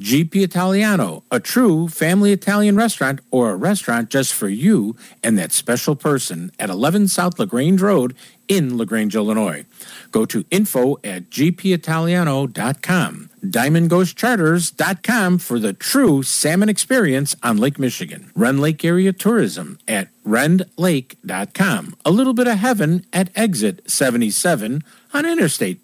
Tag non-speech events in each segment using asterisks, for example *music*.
GP Italiano, a true family Italian restaurant or a restaurant just for you and that special person at 11 South LaGrange Road in LaGrange, Illinois. Go to info at gpitaliano.com. DiamondGhostCharters.com for the true salmon experience on Lake Michigan. Rend Lake Area Tourism at rendlake.com. A little bit of heaven at exit 77 on Interstate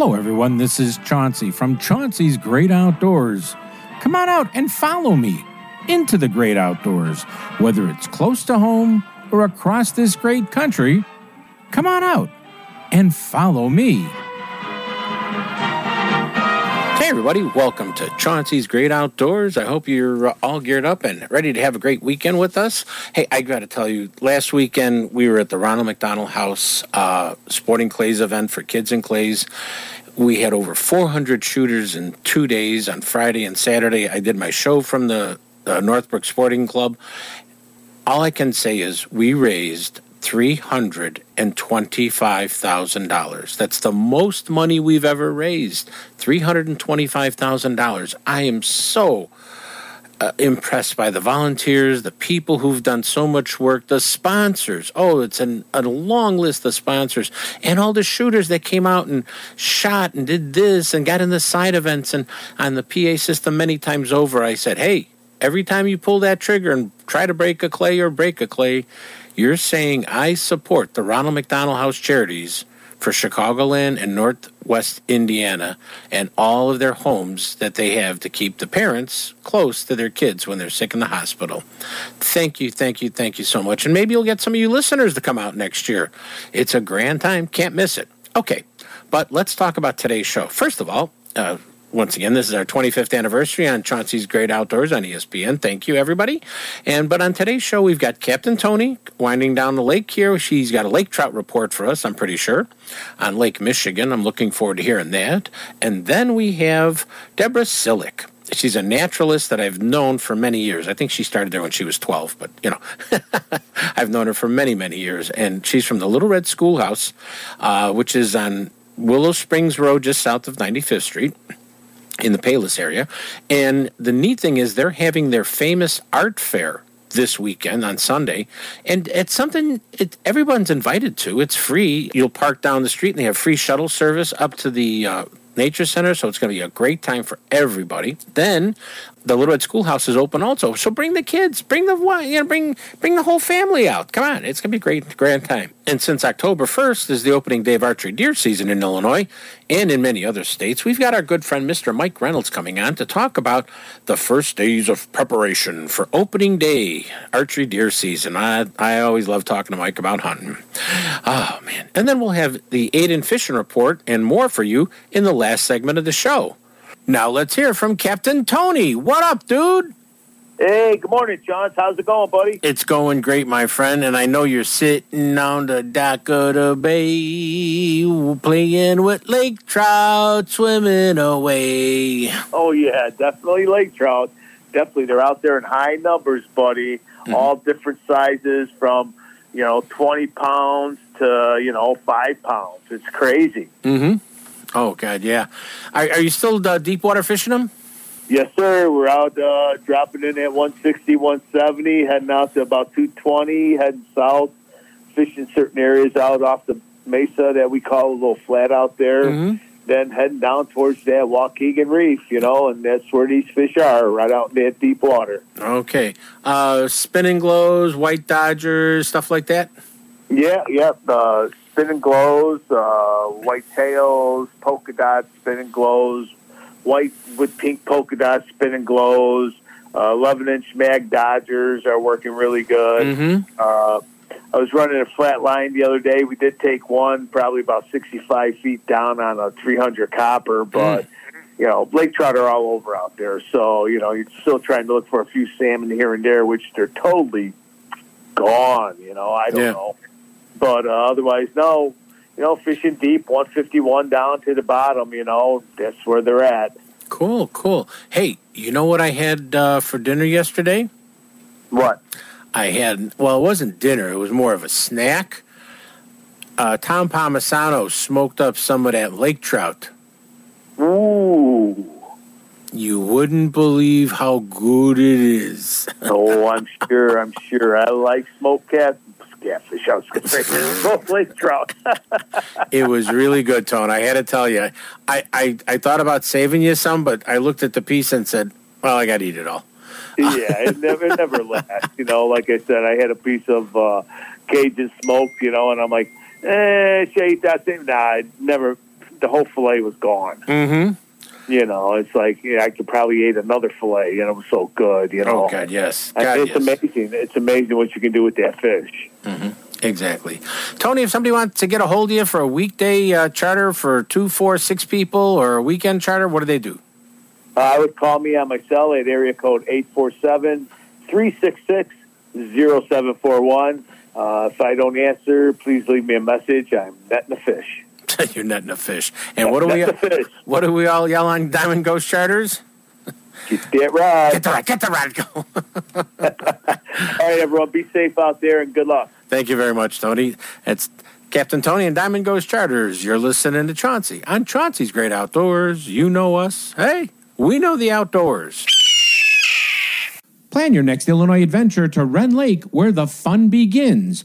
Hello, everyone. This is Chauncey from Chauncey's Great Outdoors. Come on out and follow me into the great outdoors, whether it's close to home or across this great country. Come on out and follow me. Hey, everybody, welcome to Chauncey's Great Outdoors. I hope you're all geared up and ready to have a great weekend with us. Hey, I got to tell you, last weekend we were at the Ronald McDonald House uh, Sporting Clays event for kids and clays. We had over 400 shooters in two days on Friday and Saturday. I did my show from the uh, Northbrook Sporting Club. All I can say is we raised $325,000. That's the most money we've ever raised. $325,000. I am so uh, impressed by the volunteers, the people who've done so much work, the sponsors. Oh, it's an, a long list of sponsors, and all the shooters that came out and shot and did this and got in the side events and on the PA system many times over. I said, hey, every time you pull that trigger and try to break a clay or break a clay, you're saying I support the Ronald McDonald House Charities for Chicagoland and Northwest Indiana and all of their homes that they have to keep the parents close to their kids when they're sick in the hospital. Thank you, thank you, thank you so much. And maybe you'll get some of you listeners to come out next year. It's a grand time, can't miss it. Okay, but let's talk about today's show. First of all, uh, once again, this is our 25th anniversary on Chauncey's Great Outdoors on ESPN. Thank you, everybody. And but on today's show, we've got Captain Tony winding down the lake here. She's got a lake trout report for us, I'm pretty sure, on Lake Michigan. I'm looking forward to hearing that. And then we have Deborah Sillic. She's a naturalist that I've known for many years. I think she started there when she was 12, but you know, *laughs* I've known her for many, many years. And she's from the Little Red Schoolhouse, uh, which is on Willow Springs Road, just south of 95th Street in the Palos area. And the neat thing is they're having their famous art fair this weekend on Sunday, and it's something it, everyone's invited to. It's free. You'll park down the street, and they have free shuttle service up to the uh, nature center. So it's going to be a great time for everybody. Then the Little Red Schoolhouse is open also. So bring the kids, bring the you know, bring bring the whole family out. Come on, it's gonna be a great grand time. And since October first is the opening day of archery deer season in Illinois and in many other states, we've got our good friend Mr. Mike Reynolds coming on to talk about the first days of preparation for opening day archery deer season. I I always love talking to Mike about hunting. Oh man! And then we'll have the Aiden fishing report and more for you in the last segment of the show. Now let's hear from Captain Tony. What up, dude? Hey, good morning, John. How's it going, buddy? It's going great, my friend, and I know you're sitting on the dock of the bay, playing with lake trout, swimming away. Oh yeah, definitely lake trout. Definitely, they're out there in high numbers, buddy. All different sizes, from you know twenty pounds to you know five pounds. It's crazy. Mm-hmm. Oh God, yeah. Are, are you still uh, deep water fishing them? Yes, sir. We're out uh, dropping in at 160, 170, heading out to about 220, heading south, fishing certain areas out off the mesa that we call a little flat out there. Mhm. then heading down towards that Waukegan Reef, you know, and that's where these fish are, right out in that deep water. Okay. Uh, spinning glows, white dodgers, stuff like that. Yeah, yeah. Uh, spinning glows, uh, white tails, polka dot spinning glows, white with pink polka dot spinning glows. Uh, 11 inch mag dodgers are working really good. Mm-hmm. Uh, I was running a flat line the other day. We did take one probably about 65 feet down on a 300 copper, but. You know, lake trout are all over out there, so you know you're still trying to look for a few salmon here and there, which they're totally gone. You know, I don't Yeah. know, but uh, otherwise, no. You know, fishing deep, 151 down to the bottom. You know, that's where they're at. Cool, cool. Hey, you know what I had uh, for dinner yesterday? What? I had, well, it wasn't dinner, it was more of a snack. Uh, Tom Palmisano smoked up some of that lake trout. Ooh. You wouldn't believe how good it is. *laughs* Oh, I'm sure. I'm sure. I like smoked cat, catfish. I the show's say smoked trout. it was really good, Tone. I had to tell you. I, I, I thought about saving you some, but I looked at the piece and said, well, I got to eat it all. yeah, it never, it never lasts. You know, like I said, I had a piece of uh, Cajun smoke, You know, and I'm like, eh, should I eat that thing? Nah, it never. The whole fillet was gone. Mm-hmm. You know, it's like yeah, I could probably eat another fillet. You know, it was so good. You know, Oh, God, yes. God, it's yes. amazing. It's amazing what you can do with that fish. Exactly. Tony, if somebody wants to get a hold of you for a weekday uh, charter for two, four, six people or a weekend charter, what do they do? Uh, I would call me on my cell at area code 847-366-0741. Uh, if I don't answer, please leave me a message. I'm netting a fish. *laughs* You're netting a fish. And what do we Netting a fish. what do we all yell on Diamond Ghost Charters? Get that right. Get the rod, get the rod, go. *laughs* All right, everyone, be safe out there and good luck. Thank you very much, Tony. It's Captain Tony and Diamond Ghost Charters. You're listening to Chauncey on Chauncey's Great Outdoors. You know us. Hey, we know the outdoors. Plan your next Illinois adventure to Rend Lake, where the fun begins.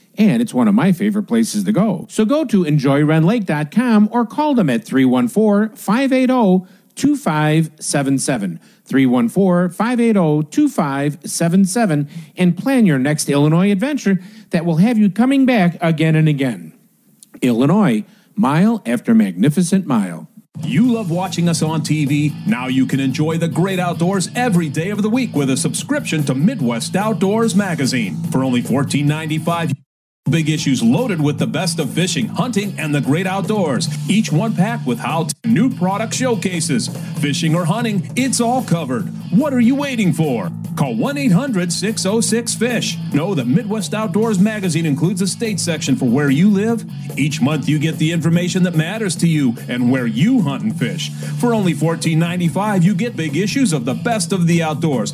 and it's one of my favorite places to go. So go to enjoyrendlake.com or call them at 314 580 2577. 314 580 2577 and plan your next Illinois adventure that will have you coming back again and again. Illinois, mile after magnificent mile. You love watching us on TV? Now you can enjoy the great outdoors every day of the week with a subscription to Midwest Outdoors Magazine. For only $14.95, big issues loaded with the best of fishing, hunting, and the great outdoors. Each one packed with how to new product showcases. Fishing or hunting, it's all covered. What are you waiting for? Call 1 800 606 FISH. Know that Midwest Outdoors Magazine includes a state section for where you live. Each month you get the information that matters to you and where you hunt and fish. For only $14.95, you get big issues of the best of the outdoors.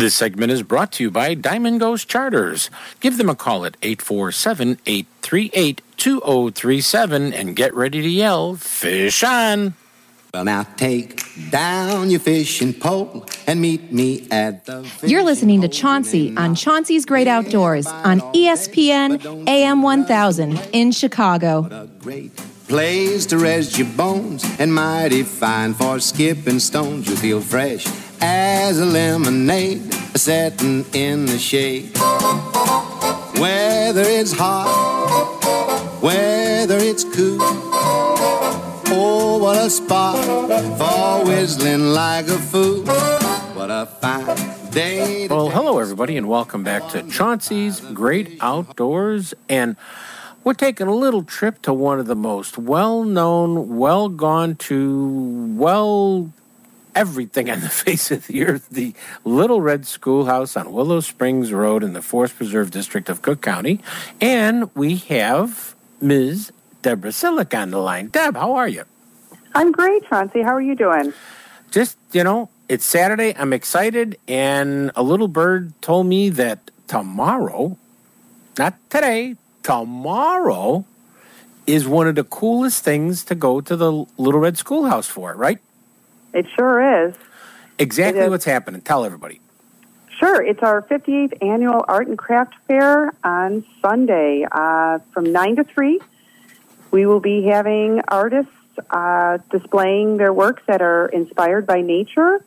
This segment is brought to you by Diamond Ghost Charters. Give them a call at 847 838 2037 and get ready to yell, Fish on! Well, now take down your fishing pole and meet me at the. You're listening to Chauncey on Chauncey's Great Outdoors on ESPN AM 1000 in Chicago. a great place to rest your bones and mighty fine for skipping stones. You feel fresh as a lemonade setting in the shade. Whether it's hot, whether it's cool. Oh, what a spot for whistling like a fool. What a fine day. Well, hello, everybody, and welcome back to Chauncey's Great Outdoors. And we're taking a little trip to one of the most well known, well gone to, well everything on the *laughs* face of the earth the Little Red Schoolhouse on Willow Springs Road in the Forest Preserve District of Cook County. And we have Ms. Deborah Sillic on the line. Deb, how are you? I'm great, Chauncey. How are you doing? just you know it's saturday i'm excited and a little bird told me that tomorrow not today tomorrow is one of the coolest things to go to the little red schoolhouse for right It sure is. exactly is. what's happening tell everybody Sure, it's our 58th annual Art and Craft Fair on Sunday uh, from 9 to 3. We will be having artists uh, displaying their works that are inspired by nature.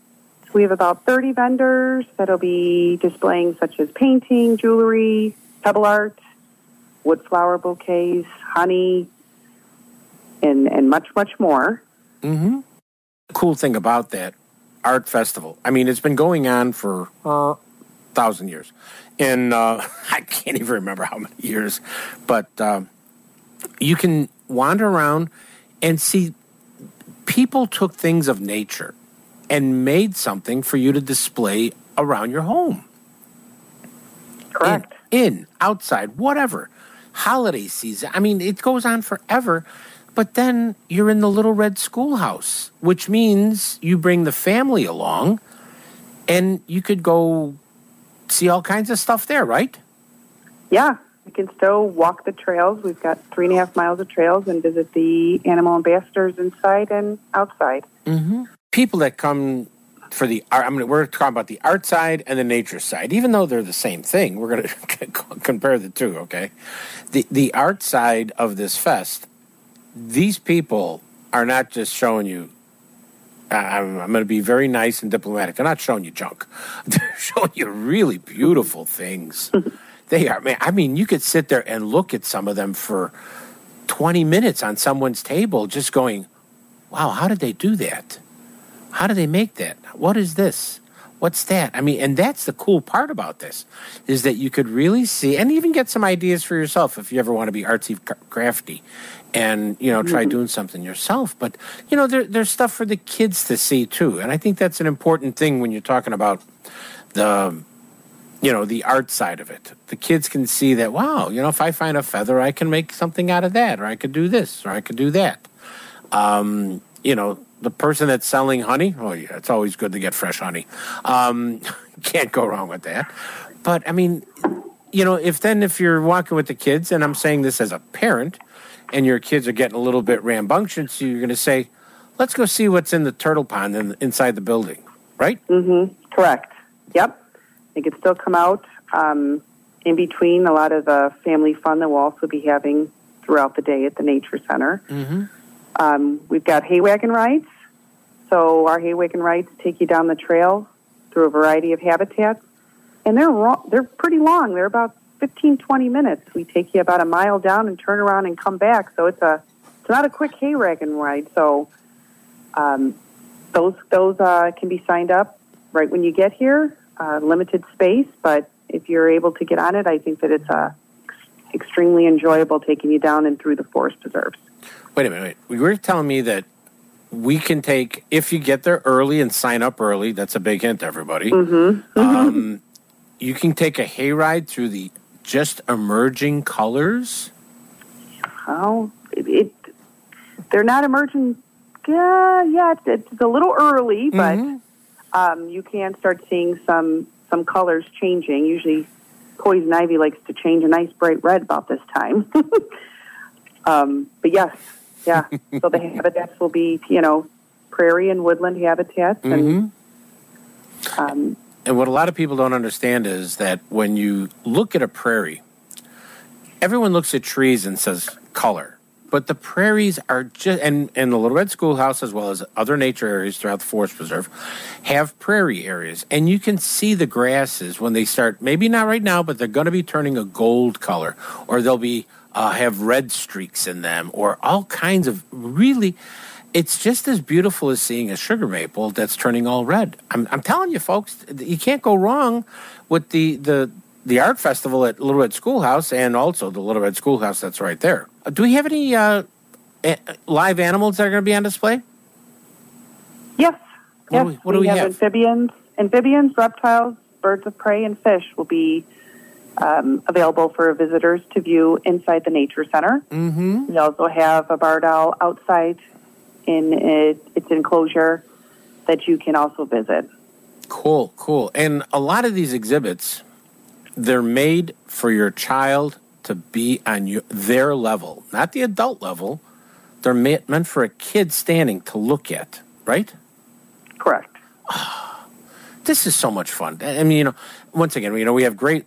We have about 30 vendors that'll be displaying such as painting, jewelry, pebble art, wood flower bouquets, honey, and, and much, much more. mm-hmm. Cool thing about that art festival i mean it's been going on for uh, thousand years. And uh, *laughs* i can't even remember how many years but um, you can wander around and see people took things of nature and made something for you to display around your home. Correct. in, in outside whatever. Holiday season i mean it goes on forever but then you're in the little red schoolhouse which means you bring the family along and you could go see all kinds of stuff there right Yeah, we can still walk the trails. We've got three and a half miles of trails and visit the animal ambassadors inside and outside. Mm-hmm. people that come for the art, I mean, we're talking about the art side and the nature side, even though they're the same thing. We're going *laughs* to compare the two, okay? The the art side of this fest, these people are not just showing you. I- I'm, I'm going to be very nice and diplomatic. They're not showing you junk. *laughs* They're showing you really beautiful things. *laughs* they are, man. I mean, you could sit there and look at some of them for 20 minutes on someone's table, just going, wow, how did they do that? How did they make that? What is this? What's that? I mean, and that's the cool part about this is that you could really see and even get some ideas for yourself if you ever want to be artsy crafty and, you know, try doing something yourself. But, you know, there, there's stuff for the kids to see too. And I think that's an important thing when you're talking about the, you know, the art side of it. The kids can see that, wow, you know, if I find a feather, I can make something out of that, or I could do this, or I could do that um, you know, the person that's selling honey, oh yeah, it's always good to get fresh honey. Um, *laughs* can't go wrong with that. But I mean, you know, if then if you're walking with the kids, and I'm saying this as a parent, and your kids are getting a little bit rambunctious, so you're going to say, "Let's go see what's in the turtle pond in, inside the building," right? Mm-hmm. Correct. Yep. They could still come out um, in between a lot of the family fun that we'll also be having throughout the day at the Nature Center. Mm-hmm. Um, we've got hay wagon rides. So our hay wagon rides take you down the trail through a variety of habitats, and they're they're pretty long. They're about 15, 20 minutes. We take you about a mile down and turn around and come back. So it's a it's not a quick hay wagon ride. So um, those those uh, can be signed up right when you get here. Uh, limited space, but if you're able to get on it, I think that it's uh, extremely enjoyable taking you down and through the forest preserves. Wait a minute. Wait. You were telling me that we can take if you get there early and sign up early. That's a big hint, to everybody. Mm-hmm. Um, you can take a hayride through the just emerging colors. Oh, it, it they're not emerging yeah, yet. It's a little early, but um, you can start seeing some some colors changing. Usually, poison ivy likes to change a nice bright red about this time. *laughs* um, but yes, yeah. so the *laughs* habitats will be, you know, prairie and woodland habitats, and um, And what a lot of people don't understand is that when you look at a prairie, everyone looks at trees and says color. But the prairies are just, and, and the Little Red Schoolhouse, as well as other nature areas throughout the Forest Preserve, have prairie areas. And you can see the grasses when they start, maybe not right now, but they're going to be turning a gold color, or they'll be, uh, have red streaks in them, or all kinds of really, it's just as beautiful as seeing a sugar maple that's turning all red. I'm, I'm telling you, folks, you can't go wrong with the, the, the art festival at Little Red Schoolhouse and also the Little Red Schoolhouse that's right there. Uh, Do we have any uh, a- live animals that are going to be on display? yes, What do yes, we- what do we have, have? amphibians, amphibians, reptiles, birds of prey, and fish will be um, available for visitors to view inside the nature center. Mm-hmm. We also have a barred owl outside in it, its enclosure that you can also visit. Cool, cool. And a lot of these exhibits, they're made for your child to be on your, their level, not the adult level. They're meant for a kid standing to look at, right? Correct. this is so much fun. I I mean, you know, once again, you know, we have great,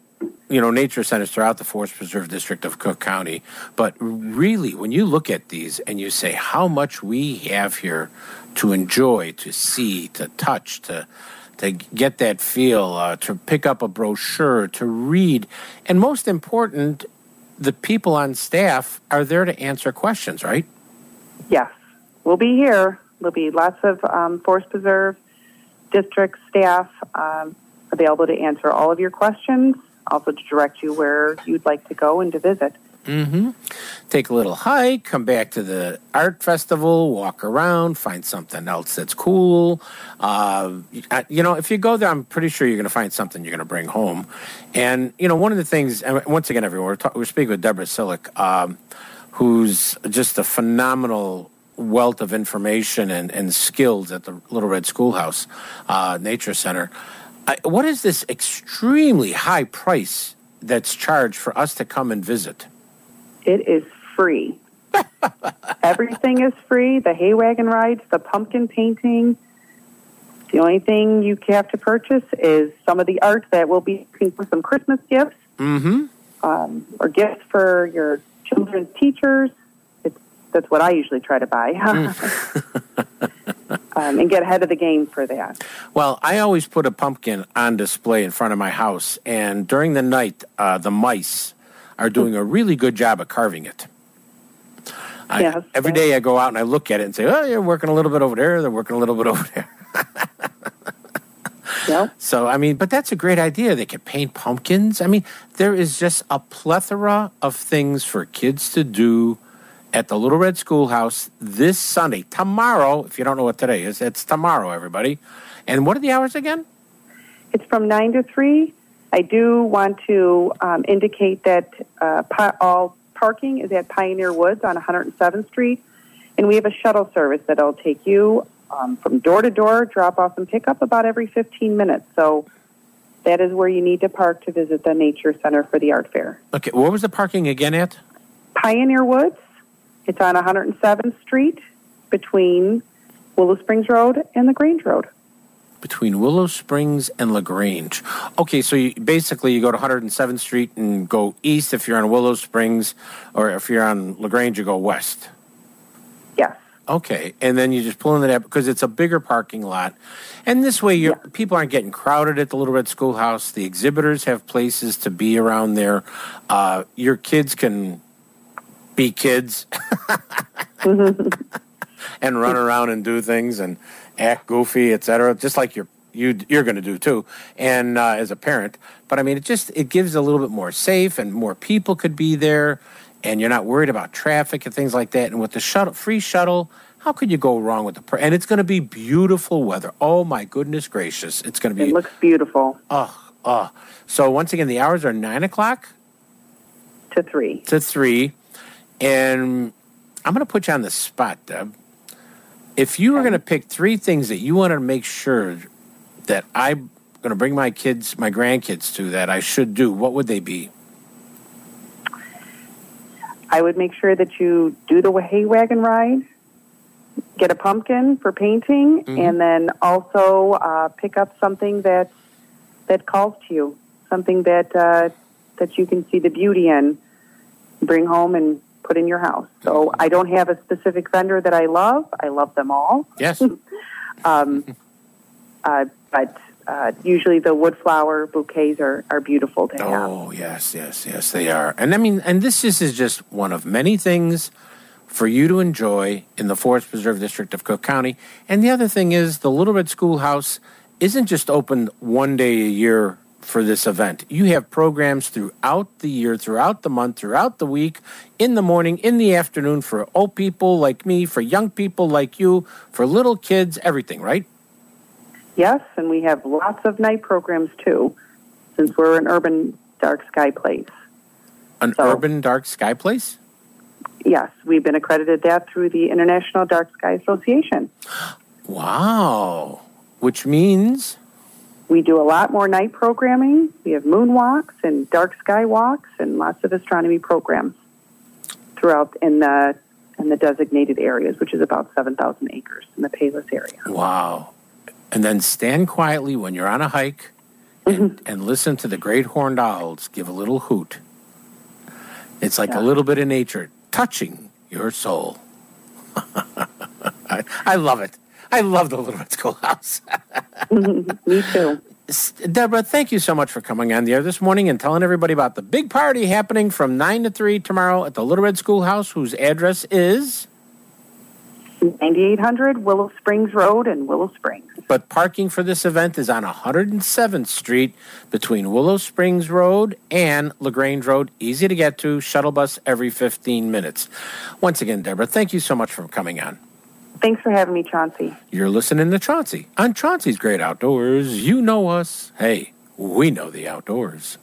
you know, nature centers throughout the Forest Preserve District of Cook County. But really, when you look at these and you say how much we have here to enjoy, to see, to touch, to to get that feel, uh, to pick up a brochure, to read, and most important, the people on staff are there to answer questions, right? Yes, we'll be here. There'll be lots of um, Forest Preserve district staff um, available to answer all of your questions, also to direct you where you'd like to go and to visit. Mm-hmm. Take a little hike, come back to the art festival, walk around, find something else that's cool. Uh, you know, if you go there, I'm pretty sure you're going to find something you're going to bring home. And you know, one of the things, and once again, everyone, we're, ta- we're speaking with Deborah Sillic, um, who's just a phenomenal wealth of information and, and skills at the Little Red Schoolhouse uh, Nature Center. I, what is this extremely high price that's charged for us to come and visit? It is free. *laughs* Everything is free. The hay wagon rides, the pumpkin painting. The only thing you have to purchase is some of the art that will be for some Christmas gifts Mm-hmm. um, or gifts for your children's teachers. It's, that's what I usually try to buy. *laughs* *laughs* um, and get ahead of the game for that. Well, I always put a pumpkin on display in front of my house, and during the night, uh, the mice are doing a really good job of carving it. I, Yes, every yes. day I go out and I look at it and say, "Oh, you're working a little bit over there. They're working a little bit *laughs* over there." Yep. So, I mean, but that's a great idea. They could paint pumpkins. I mean, there is just a plethora of things for kids to do at the Little Red Schoolhouse this Sunday. Tomorrow, if you don't know what today is, it's tomorrow, everybody. And what are the hours again? It's from 9 to 3. I do want to um, indicate that uh, pi- all parking is at Pioneer Woods on 107th Street, and we have a shuttle service that'll take you um, from door to door, drop off and pick up about every 15 minutes. So that is where you need to park to visit the Nature Center for the Art Fair. Okay, what was the parking again at? Pioneer Woods, it's on 107th Street between Willow Springs Road and LaGrange Road. Between Willow Springs and LaGrange. Okay, so you, basically you go to 107th Street and go east if you're on Willow Springs, or if you're on LaGrange, you go west. Yes. Okay, and then you just pull into that because it's a bigger parking lot, and this way you are people aren't getting crowded at the Little Red Schoolhouse. The exhibitors have places to be around there. Uh, your kids can be kids *laughs* and run around and do things, and act goofy, etc. Just like you're you you're going to do too, and uh, as a parent. But I mean, it just it gives a little bit more safe, and more people could be there, and you're not worried about traffic and things like that. And with the shuttle, free shuttle, how could you go wrong with the? pr- And it's going to be beautiful weather. Oh my goodness gracious, it's going to be. It looks beautiful Oh, oh. So once again, the hours are nine o'clock to three. to three, and I'm going to put you on the spot, Deb. If you were going to pick three things that you wanted to make sure that I'm going to bring my kids, my grandkids to that I should do, what would they be? I would make sure that you do the hay wagon ride, get a pumpkin for painting, and then also uh, pick up something that that calls to you, something that uh, that you can see the beauty in, bring home and put in your house. So I don't have a specific vendor that I love. I love them all, Yes. *laughs* um, uh, but. Uh, usually the wood flower bouquets are, are beautiful to have. Oh, yes, yes, yes, they are. And I mean, and this is, is just one of many things for you to enjoy in the Forest Preserve District of Cook County. And the other thing is, the Little Red Schoolhouse isn't just open one day a year for this event. You have programs throughout the year, throughout the month, throughout the week, in the morning, in the afternoon, for old people like me, for young people like you, for little kids, everything, right? Yes, and we have lots of night programs too, since we're an urban dark sky place. An So- urban dark sky place? Yes, we've been accredited that through the International Dark Sky Association. Wow. Which means We do a lot more night programming. We have moonwalks and dark sky walks and lots of astronomy programs throughout in the in the designated areas, which is about seven thousand acres in the Palos area. Wow. And then stand quietly when you're on a hike and, mm-hmm. and listen to the great horned owls give a little hoot. It's like a little bit of nature touching your soul. *laughs* I, I love it. I love the Little Red Schoolhouse. Mm-hmm. Me too. Deborah, thank you so much for coming on the air this morning and telling everybody about the big party happening from 9 to 3 tomorrow at the Little Red Schoolhouse, whose address is. 9800 Willow Springs Road in Willow Springs. But parking for this event is on 107th Street between Willow Springs Road and LaGrange Road. Easy to get to, shuttle bus every 15 minutes. Once again, Deborah, thank you so much for coming on. Thanks for having me, Chauncey. You're listening to Chauncey on Chauncey's Great Outdoors. You know us. Hey, we know the outdoors.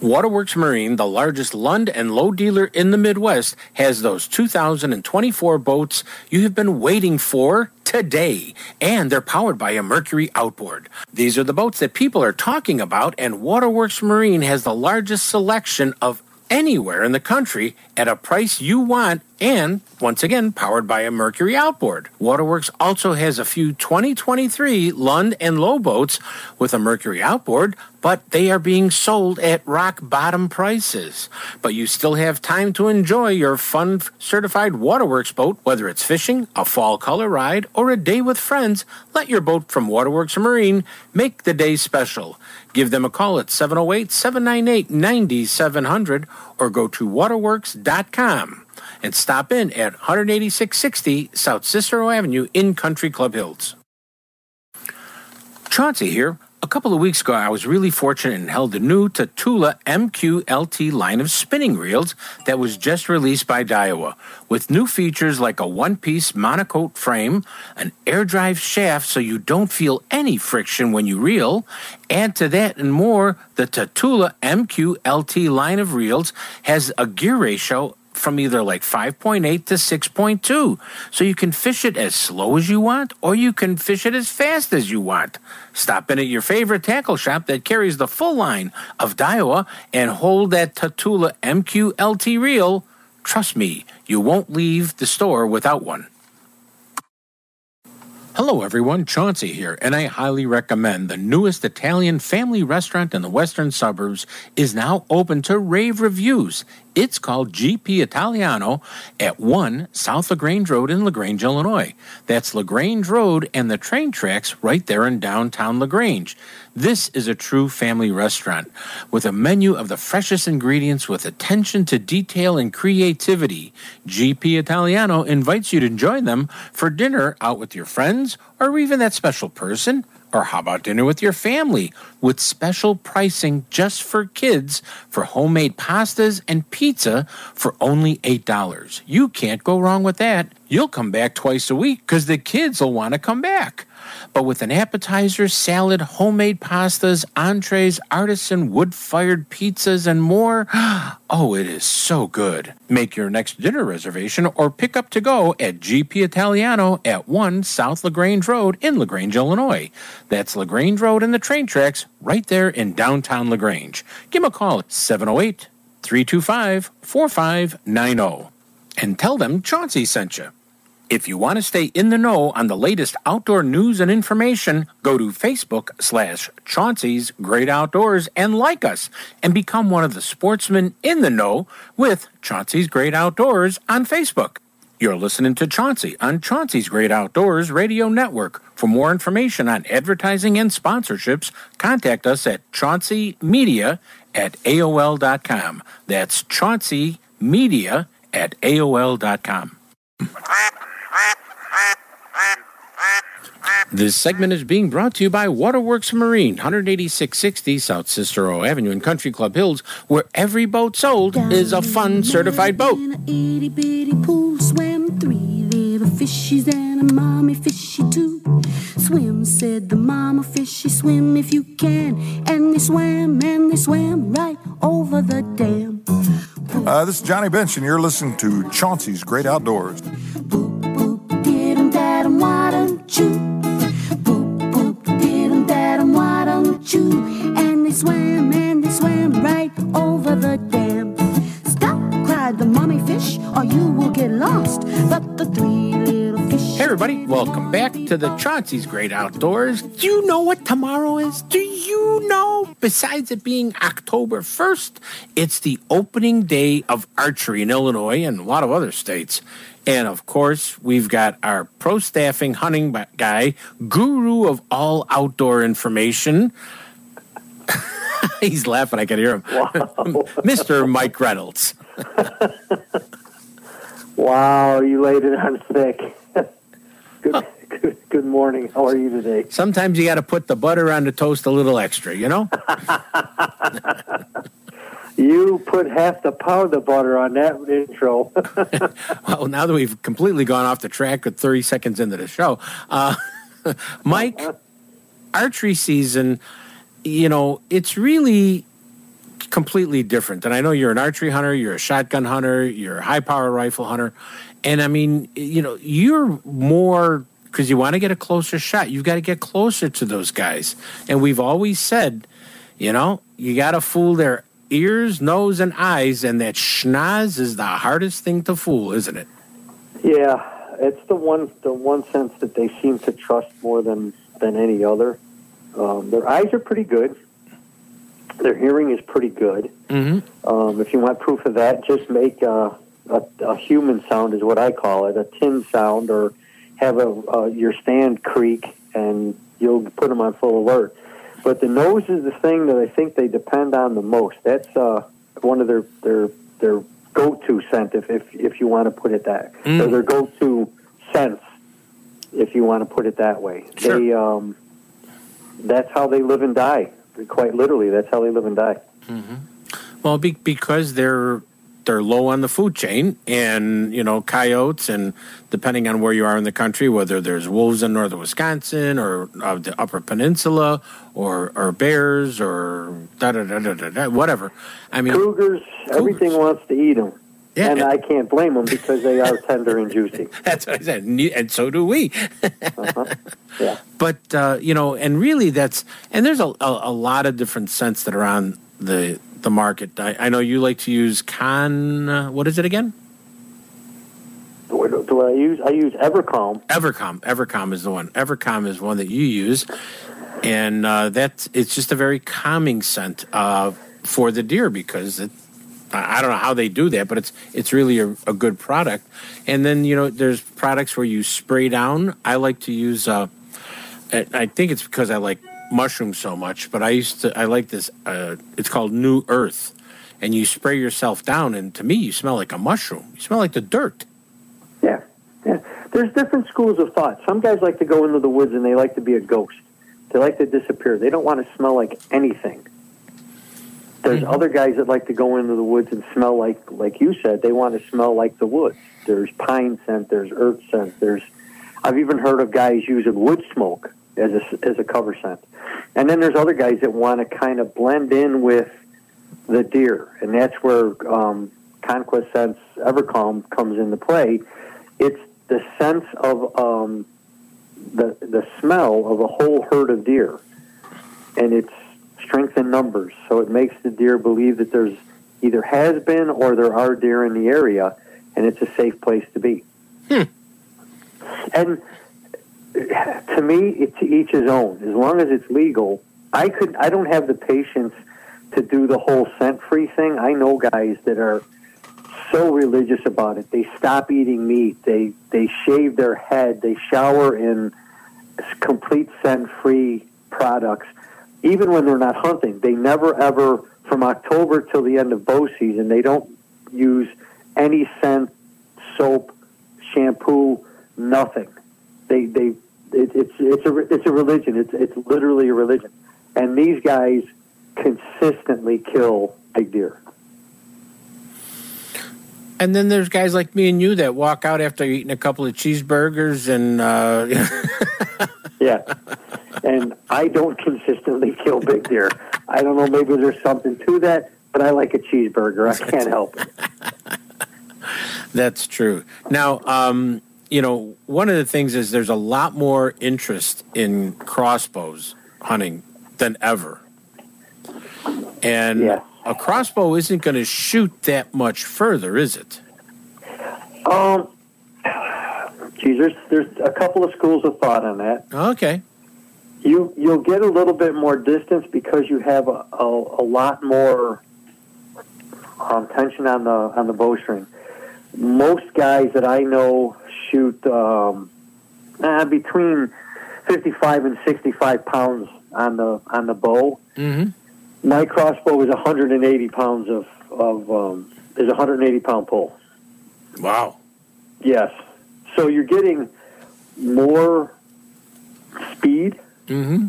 Waterworks Marine, the largest Lund and Lowe dealer in the Midwest, has those 2024 boats you have been waiting for today. And they're powered by a Mercury outboard. These are the boats that people are talking about, and Waterworks Marine has the largest selection of anywhere in the country at a price you want and once again powered by a mercury outboard. Waterworks also has a few 2023 lund and lowe boats with a mercury outboard but they are being sold at rock bottom prices. But you still have time to enjoy your fun certified waterworks boat whether it's fishing a fall color ride or a day with friends. Let your boat from waterworks marine make the day special. Give them a call at 708 798 9700 or go to waterworks.com and stop in at 18660 South Cicero Avenue in Country Club Hills. Chauncey here. A couple of weeks ago, I was really fortunate and held the new Tatula MQLT line of spinning reels that was just released by Daiwa, with new features like a one-piece monocoque frame, an air drive shaft so you don't feel any friction when you reel. Add to that and more, the Tatula MQLT line of reels has a gear ratio from either like 5.8 to 6.2. So you can fish it as slow as you want, or you can fish it as fast as you want. Stop in at your favorite tackle shop that carries the full line of Daiwa and hold that Tatula MQLT reel. Trust me, you won't leave the store without one. Hello, everyone. Chauncey here, and I highly recommend the newest Italian family restaurant in the western suburbs is now open to rave reviews. It's called GP Italiano at 1 South LaGrange Road in LaGrange, Illinois. That's LaGrange Road and the train tracks right there in downtown LaGrange. This is a true family restaurant with a menu of the freshest ingredients with attention to detail and creativity. GP Italiano invites you to join them for dinner out with your friends or even that special person. Or how about dinner with your family with special pricing just for kids for homemade pastas and pizza for only $8? You can't go wrong with that. You'll come back twice a week because the kids will want to come back but with an appetizer, salad, homemade pastas, entrees, artisan wood fired pizzas, and more. *gasps* Oh, it is so good. Make your next dinner reservation or pick up to go at GP Italiano at 1 South LaGrange Road in LaGrange, Illinois. That's LaGrange Road and the train tracks right there in downtown LaGrange. Give them a call at 708 325 4590 and tell them Chauncey sent you. If you want to stay in the know on the latest outdoor news and information, go to Facebook slash Chauncey's Great Outdoors and like us and become one of the sportsmen in the know with Chauncey's Great Outdoors on Facebook. You're listening to Chauncey on Chauncey's Great Outdoors Radio Network. For more information on advertising and sponsorships, contact us at chaunceymedia at AOL.com. That's Chauncey Media at AOL.com. This segment is being brought to you by Waterworks Marine, 18660 South Cicero Avenue in Country Club Hills, where every boat sold is a fun certified boat. Itty bitty pool swam three little fishies and a mommy fishy too. Swim, said the mama fishy, swim if you can. And they swam and they swam right over the dam. Uh, this is Johnny Bench, and you're listening to Chauncey's Great Outdoors. Did don't? And they swam and they swam right over the dam. Stop, cried the mommy fish, or you will get lost. But the three. Hey, everybody, welcome back to the Chauncey's Great Outdoors. Do you know what tomorrow is? Do you know? Besides it being October 1st, it's the opening day of archery in Illinois and a lot of other states. And of course, we've got our pro staffing hunting guy, guru of all outdoor information. *laughs* He's laughing, I can hear him. *laughs* Mr. Mike Reynolds. *laughs* Wow, you laid it on thick. Good, good, good morning. How are you today? Sometimes you got to put the butter on the toast a little extra, you know? *laughs* You put half the pound of butter on that intro. *laughs* Well, now that we've completely gone off the track at 30 seconds into the show, uh, *laughs* Mike, archery season, you know, it's really completely different. And I know you're an archery hunter, you're a shotgun hunter, you're a high power rifle hunter. And I mean, you know, you're more because you want to get a closer shot. You've got to get closer to those guys. And we've always said, you know, you got to fool their ears, nose, and eyes. And that schnoz is the hardest thing to fool, isn't it? yeah, it's the one the one sense that they seem to trust more than than any other. Um, their eyes are pretty good. Their hearing is pretty good. Mm-hmm. Um, if you want proof of that, just make a, a, a human sound, is what I call it, a tin sound, or have a uh, your stand creak, and you'll put them on full alert. But the nose is the thing that I think they depend on the most. That's uh, one of their their their go-to scent, if if, if you want to put it that, Mm. or their go-to sense, if you want to put it that way. Sure. They um, that's how they live and die. Quite literally, that's how they live and die. Well, be, because they're they're low on the food chain, and you know coyotes, and depending on where you are in the country, whether there's wolves in northern Wisconsin or uh, the Upper Peninsula, or or bears, or da da da da da, whatever. I mean, Cougars, everything wants to eat them. Yeah, and I can't blame them because they are tender and juicy. *laughs* that's what I said, and and so do we. *laughs* Yeah. But uh, you know, and really, that's and there's a, a, a lot of different scents that are on the the market. I, I know you like to use con. Uh, what is it again? Do, do I use? I use Evercalm. Evercom. Evercalm is the one. Evercalm is one that you use, and uh, that's it's just a very calming scent uh, for the deer because it I don't know how they do that, but it's it's really a, a good product. And then you know, there's products where you spray down. I like to use. Uh, I I think it's because I like mushrooms so much, but I used to. I like this. Uh, it's called New Earth, and you spray yourself down, and to me, you smell like a mushroom. You smell like the dirt. Yeah, yeah. There's different schools of thought. Some guys like to go into the woods and they like to be a ghost. They like to disappear. They don't want to smell like anything. There's other guys that like to go into the woods and smell like, like you said, they want to smell like the woods. There's pine scent. There's earth scent. There's, I've even heard of guys using wood smoke as a, as a cover scent. And then there's other guys that want to kind of blend in with the deer, and that's where um, Conquest Scents Evercalm comes into play. It's the sense of um, the the smell of a whole herd of deer, and it's strength in numbers. So it makes the deer believe that there's either has been or there are deer in the area, and it's a safe place to be. And *laughs* to me, it's each his own. As long as it's legal, I could. I don't have the patience to do the whole scent free thing. I know guys that are so religious about it. They stop eating meat. They they shave their head. They shower in complete scent free products. Even when they're not hunting, they never ever from October till the end of bow season. They don't use any scent, soap, shampoo, nothing. They they it, it's it's a it's a religion. It's it's literally a religion, and these guys consistently kill big deer. And then there's guys like me and you that walk out after eating a couple of cheeseburgers and uh, *laughs* Yeah, and I don't consistently kill big deer. I don't know. Maybe there's something to that, but I like a cheeseburger. I can't help it. *laughs* That's true. Now, um, you know, one of the things is there's a lot more interest in crossbows hunting than ever. And a crossbow isn't going to shoot that much further, is it? Um, geez, there's there's a couple of schools of thought on that. Okay. You you'll get a little bit more distance because you have a, a, a lot more um, tension on the on the bowstring. Most guys that I know shoot um, uh, between fifty five and sixty five pounds on the on the bow. Mm-hmm. My crossbow is 180 pounds of of um, is 180 pound pull. Wow. Yes. So you're getting more speed. Mm-hmm.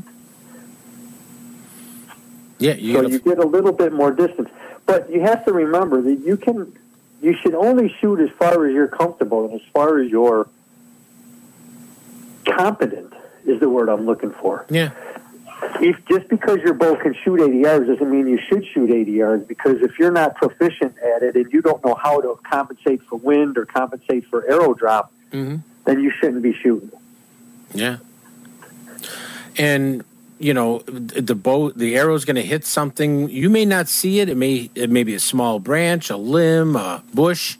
Yeah, you so you get a little bit more distance. But you have to remember that you can you should only shoot as far as you're comfortable and as far as you're competent is the word I'm looking for. Yeah. If just because your bow can shoot 80 yards doesn't mean you should shoot 80 yards because if you're not proficient at it and you don't know how to compensate for wind or compensate for arrow drop, Mm-hmm. then you shouldn't be shooting. Yeah. And you know the bow, the arrow's going to hit something. You may not see it. It may it may be a small branch, a limb, a bush,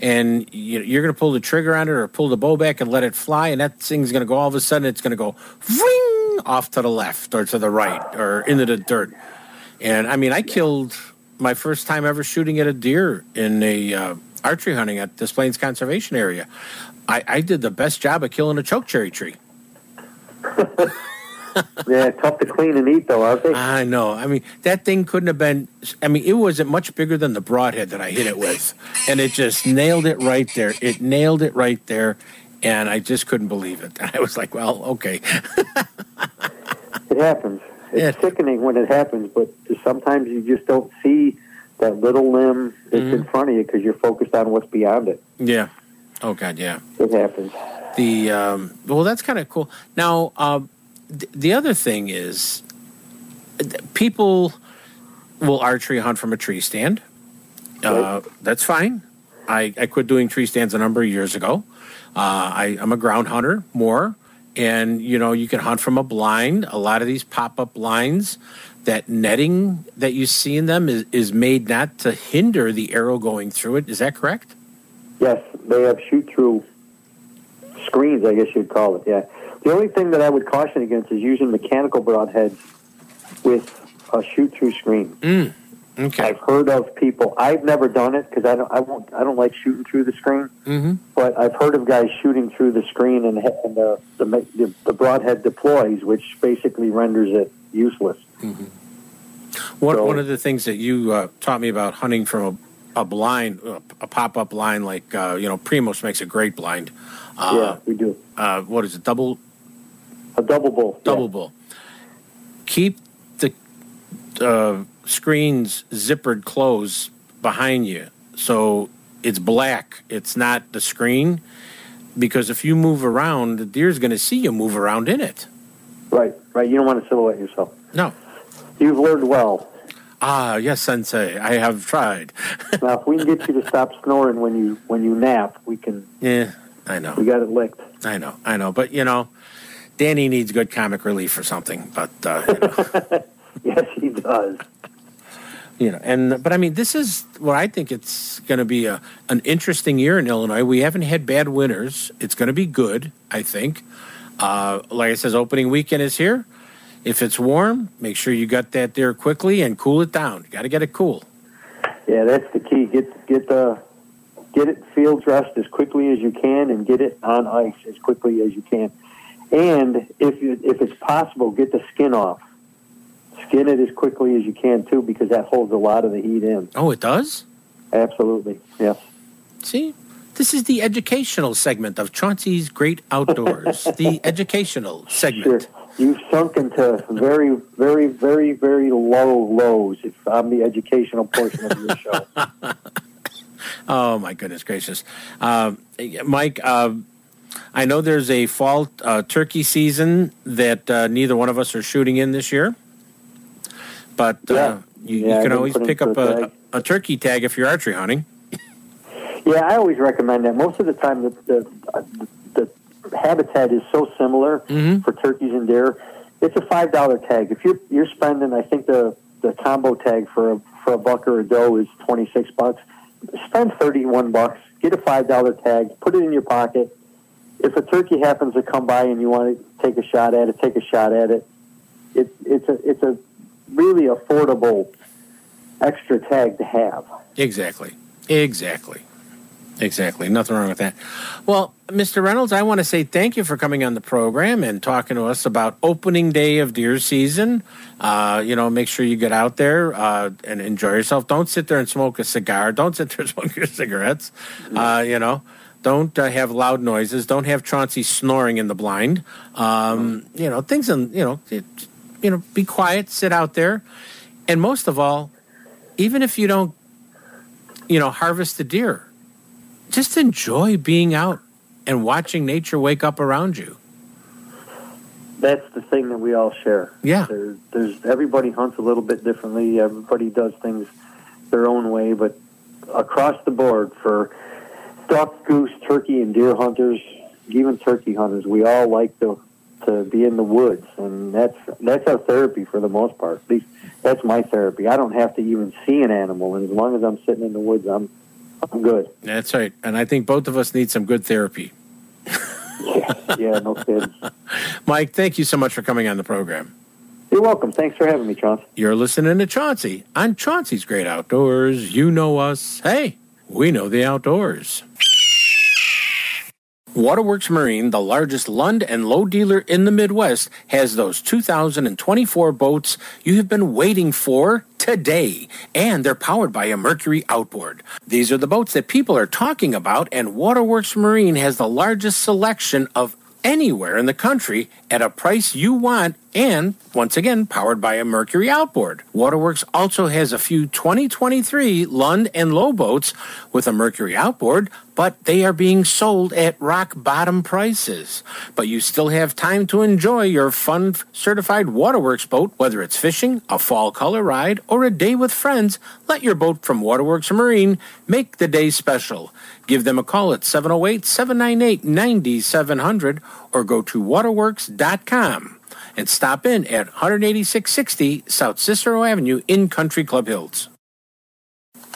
and you, you're going to pull the trigger on it or pull the bow back and let it fly, and that thing's going to go. All of a sudden, it's going to go ring off to the left or to the right or into the dirt. And I mean, I killed my first time ever shooting at a deer in a uh, archery hunting at Des Plaines Conservation Area. I, I did the best job of killing a chokecherry tree. *laughs* yeah, tough to clean and eat though, aren't they? I know. I mean, that thing couldn't have been. I mean, it wasn't much bigger than the broadhead that I hit it with, and it just nailed it right there. It nailed it right there, and I just couldn't believe it. *laughs* I was like, "Well, okay." It happens. It's sickening when it happens, but sometimes you just don't see that little limb that's in front of you because you're focused on what's beyond it. yeah. Oh God, yeah. It happens. The um, well, that's kind of cool. Now, um, the other thing is, people will archery hunt from a tree stand. Uh, that's fine. I, I quit doing tree stands a number of years ago. Uh, I, I'm a ground hunter more, and you know you can hunt from a blind. A lot of these pop up blinds, that netting that you see in them is, is made not to hinder the arrow going through it. Is that correct? Yes, they have shoot through screens, I guess you'd call it. Yeah. The only thing that I would caution against is using mechanical broadheads with a shoot through screen. Mm. Okay. I've heard of people. I've never done it because I don't. I won't. I don't like shooting through the screen. Mm-hmm. But I've heard of guys shooting through the screen and, and the, the the the broadhead deploys, which basically renders it useless. One, So- one of the things that you uh, taught me about hunting from a, a blind, uh, a pop up blind, like, uh, you know, Primos makes a great blind. Uh, yeah, we do Uh, what is it? Double a double bull. double bull. Keep the uh, screens zippered closed behind you, so it's black. It's not the screen, because if you move around, the deer's going to see you move around in it. Right, right. You don't want to silhouette yourself. No. You've learned well. Ah, yes, Sensei. I have tried. now, if we can get you to stop snoring when you when you nap, we can. Yeah, I know. We got it licked. I know, I know, but you know, Danny needs good comic relief or something. But uh, you know, *laughs* Yes, he does. you know, and but I mean, this is what I think it's going to be a an interesting year in Illinois. We haven't had bad winters. It's going to be good, I think. Uh, like I says, opening weekend is here. If it's warm, make sure you got that there quickly and cool it down. You got to get it cool. Yeah, that's the key. Get get the get it field dressed as quickly as you can, and get it on ice as quickly as you can. And if you, if it's possible, get the skin off. Skin it as quickly as you can too, because that holds a lot of the heat in. Oh, it does. Absolutely, yes. See, this is the educational segment of Chauncey's Great Outdoors. *laughs* the educational segment. You've sunk into very, very, very, very low lows if I'm the educational portion of your *laughs* show. Oh my goodness gracious, um, Mike! Uh, I know there's a fall uh, turkey season that uh, neither one of us are shooting in this year, but uh, you, Yeah, you can always pick up a a, a turkey tag if you're archery hunting. Yeah, I always recommend that. Most of the time, the the, uh, the habitat is so similar for turkeys and deer. It's a five dollar tag. If you're you're spending, I think the the combo tag for a for a buck or a doe is twenty six bucks. Spend thirty one bucks. Get a five dollar tag. Put it in your pocket. If a turkey happens to come by and you want to take a shot at it, take a shot at it. It it's a it's a really affordable extra tag to have. Exactly. Exactly. Exactly. Nothing wrong with that. Well, Mr. Reynolds, I want to say thank you for coming on the program and talking to us about opening day of deer season. Uh, you know, make sure you get out there uh, and enjoy yourself. Don't sit there and smoke a cigar. Don't sit there *laughs* and smoke your cigarettes. Uh, you know, don't uh, have loud noises. Don't have Chauncey snoring in the blind. Um, you know, things, and you know, it, you know, be quiet, sit out there, and most of all, even if you don't, you know, harvest the deer, just enjoy being out and watching nature wake up around you. That's the thing that we all share. Yeah. There, there's everybody hunts a little bit differently. Everybody does things their own way, but across the board for duck, goose, turkey, and deer hunters, even turkey hunters, we all like to to be in the woods, and that's that's our therapy for the most part. At least that's my therapy. I don't have to even see an animal, and as long as I'm sitting in the woods, I'm I'm good. That's right. And I think both of us need some good therapy. yeah, no kidding. *laughs* Mike, thank you so much for coming on the program. You're welcome. Thanks for having me, Chauncey. You're listening to Chauncey on Chauncey's Great Outdoors. You know us. Hey, we know the outdoors. Waterworks Marine, the largest Lund and Lowe dealer in the Midwest, has those 2024 boats you have been waiting for today. And they're powered by a Mercury outboard. These are the boats that people are talking about, and Waterworks Marine has the largest selection of anywhere in the country at a price you want and once again powered by a mercury outboard. Waterworks also has a few 2023 lund and lowe boats with a mercury outboard but they are being sold at rock bottom prices. But you still have time to enjoy your fun certified waterworks boat whether it's fishing a fall color ride or a day with friends. Let your boat from waterworks marine make the day special give them a call at 708-798-9700 or go to waterworks.com and stop in at 18660 South Cicero Avenue in Country Club Hills.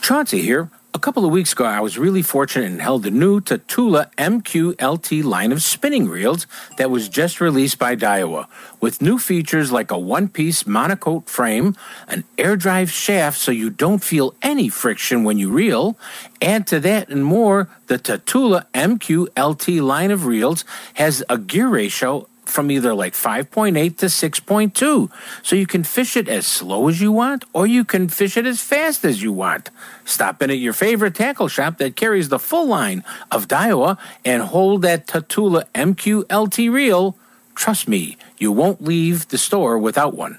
Chauncey here. A couple of weeks ago, I was really fortunate and held the new Tatula MQLT line of spinning reels that was just released by Daiwa, with new features like a one piece monocoque frame, an air drive shaft so you don't feel any friction when you reel. Add to that and more, the Tatula MQLT line of reels has a gear ratio from either like 5.8 to 6.2. So you can fish it as slow as you want, or you can fish it as fast as you want. Stop in at your favorite tackle shop that carries the full line of Daiwa and hold that Tatula MQLT reel. Trust me, you won't leave the store without one.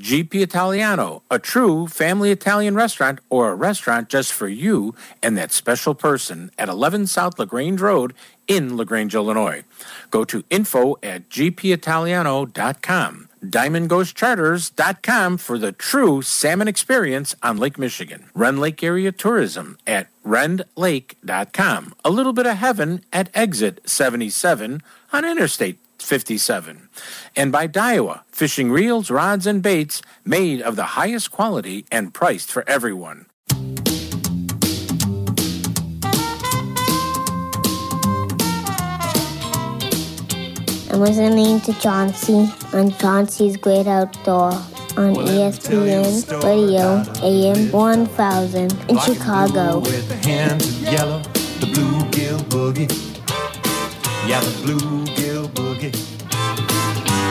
GP Italiano, a true family Italian restaurant or a restaurant just for you and that special person at 11 South LaGrange Road in LaGrange, Illinois. Go to info at gpitaliano.com. DiamondGhostCharters.com for the true salmon experience on Lake Michigan. Rend Lake Area Tourism at rendlake.com. A little bit of heaven at exit 77 on Interstate 57. And by Daiwa, fishing reels, rods, and baits made of the highest quality and priced for everyone. I'm listening to Chauncey on Chauncey's Great Outdoor on E ESPN Radio AM 1000 in Chicago. With the hands of yellow, the bluegill boogie. Yeah, the bluegill boogie.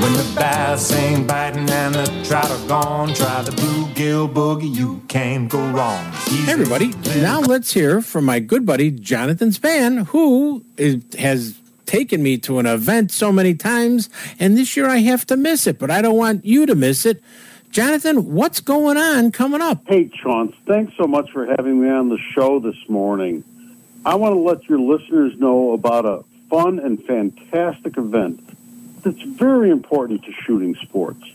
When the bass ain't biting and the trout are gone, try the bluegill boogie. You can't go wrong. Hey, everybody. Now let's hear from my good buddy Jonathan Span, who is, has taken me to an event so many times, and this year I have to miss it, but I don't want you to miss it. Jonathan, what's going on coming up? Hey, Chauncey, thanks so much for having me on the show this morning. I want to let your listeners know about a fun and fantastic event that's very important to shooting sports.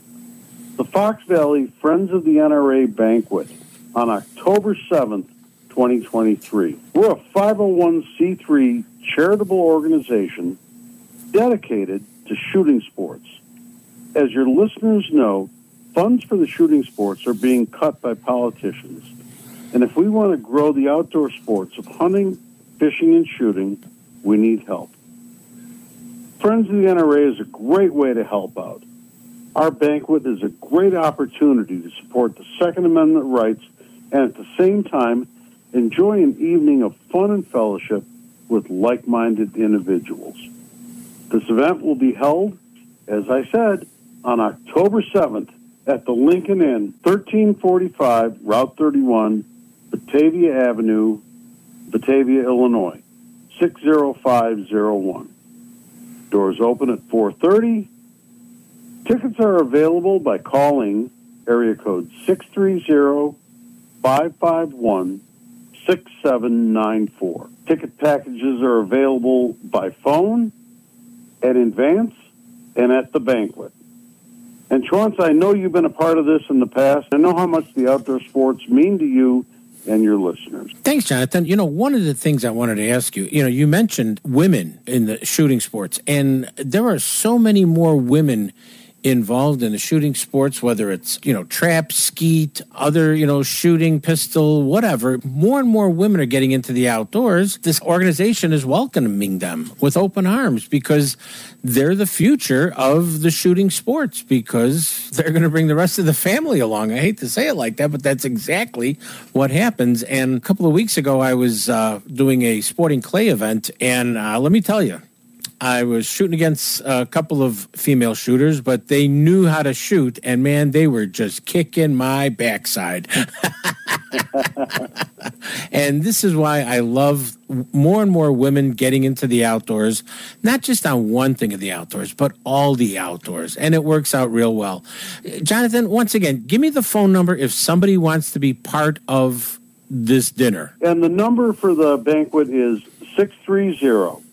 The Fox Valley Friends of the NRA Banquet on October 7th, 2023. We're a 501c3 charitable organization dedicated to shooting sports. As your listeners know, funds for the shooting sports are being cut by politicians. And if we want to grow the outdoor sports of hunting, fishing, and shooting, we need help. Friends of the NRA is a great way to help out. Our banquet is a great opportunity to support the Second Amendment rights and at the same time enjoy an evening of fun and fellowship with like minded individuals. This event will be held, as I said, on October 7th at the Lincoln Inn, 1345 Route 31, Batavia Avenue, Batavia, Illinois, 60501. Doors open at 4:30. Tickets are available by calling area code 630-551-6794. Ticket packages are available by phone, at advance, and at the banquet. And Chauncey, I know you've been a part of this in the past. I know how much the outdoor sports mean to you and your listeners. Thanks, Jonathan. You know, one of the things I wanted to ask you, you know, you mentioned women in the shooting sports, and there are so many more women involved in the shooting sports, whether it's, you know, trap, skeet, other, you know, shooting, pistol, whatever, more and more women are getting into the outdoors. This organization is welcoming them with open arms because they're the future of the shooting sports because they're going to bring the rest of the family along. I hate to say it like that, but that's exactly what happens. And a couple of weeks ago, I was uh, doing a sporting clay event, and uh, let me tell you, I was shooting against a couple of female shooters, but they knew how to shoot, and man, they were just kicking my backside. *laughs* and this is why I love more and more women getting into the outdoors, not just on one thing of the outdoors, but all the outdoors. And it works out real well. Jonathan, once again, give me the phone number if somebody wants to be part of this dinner. And the number for the banquet is 630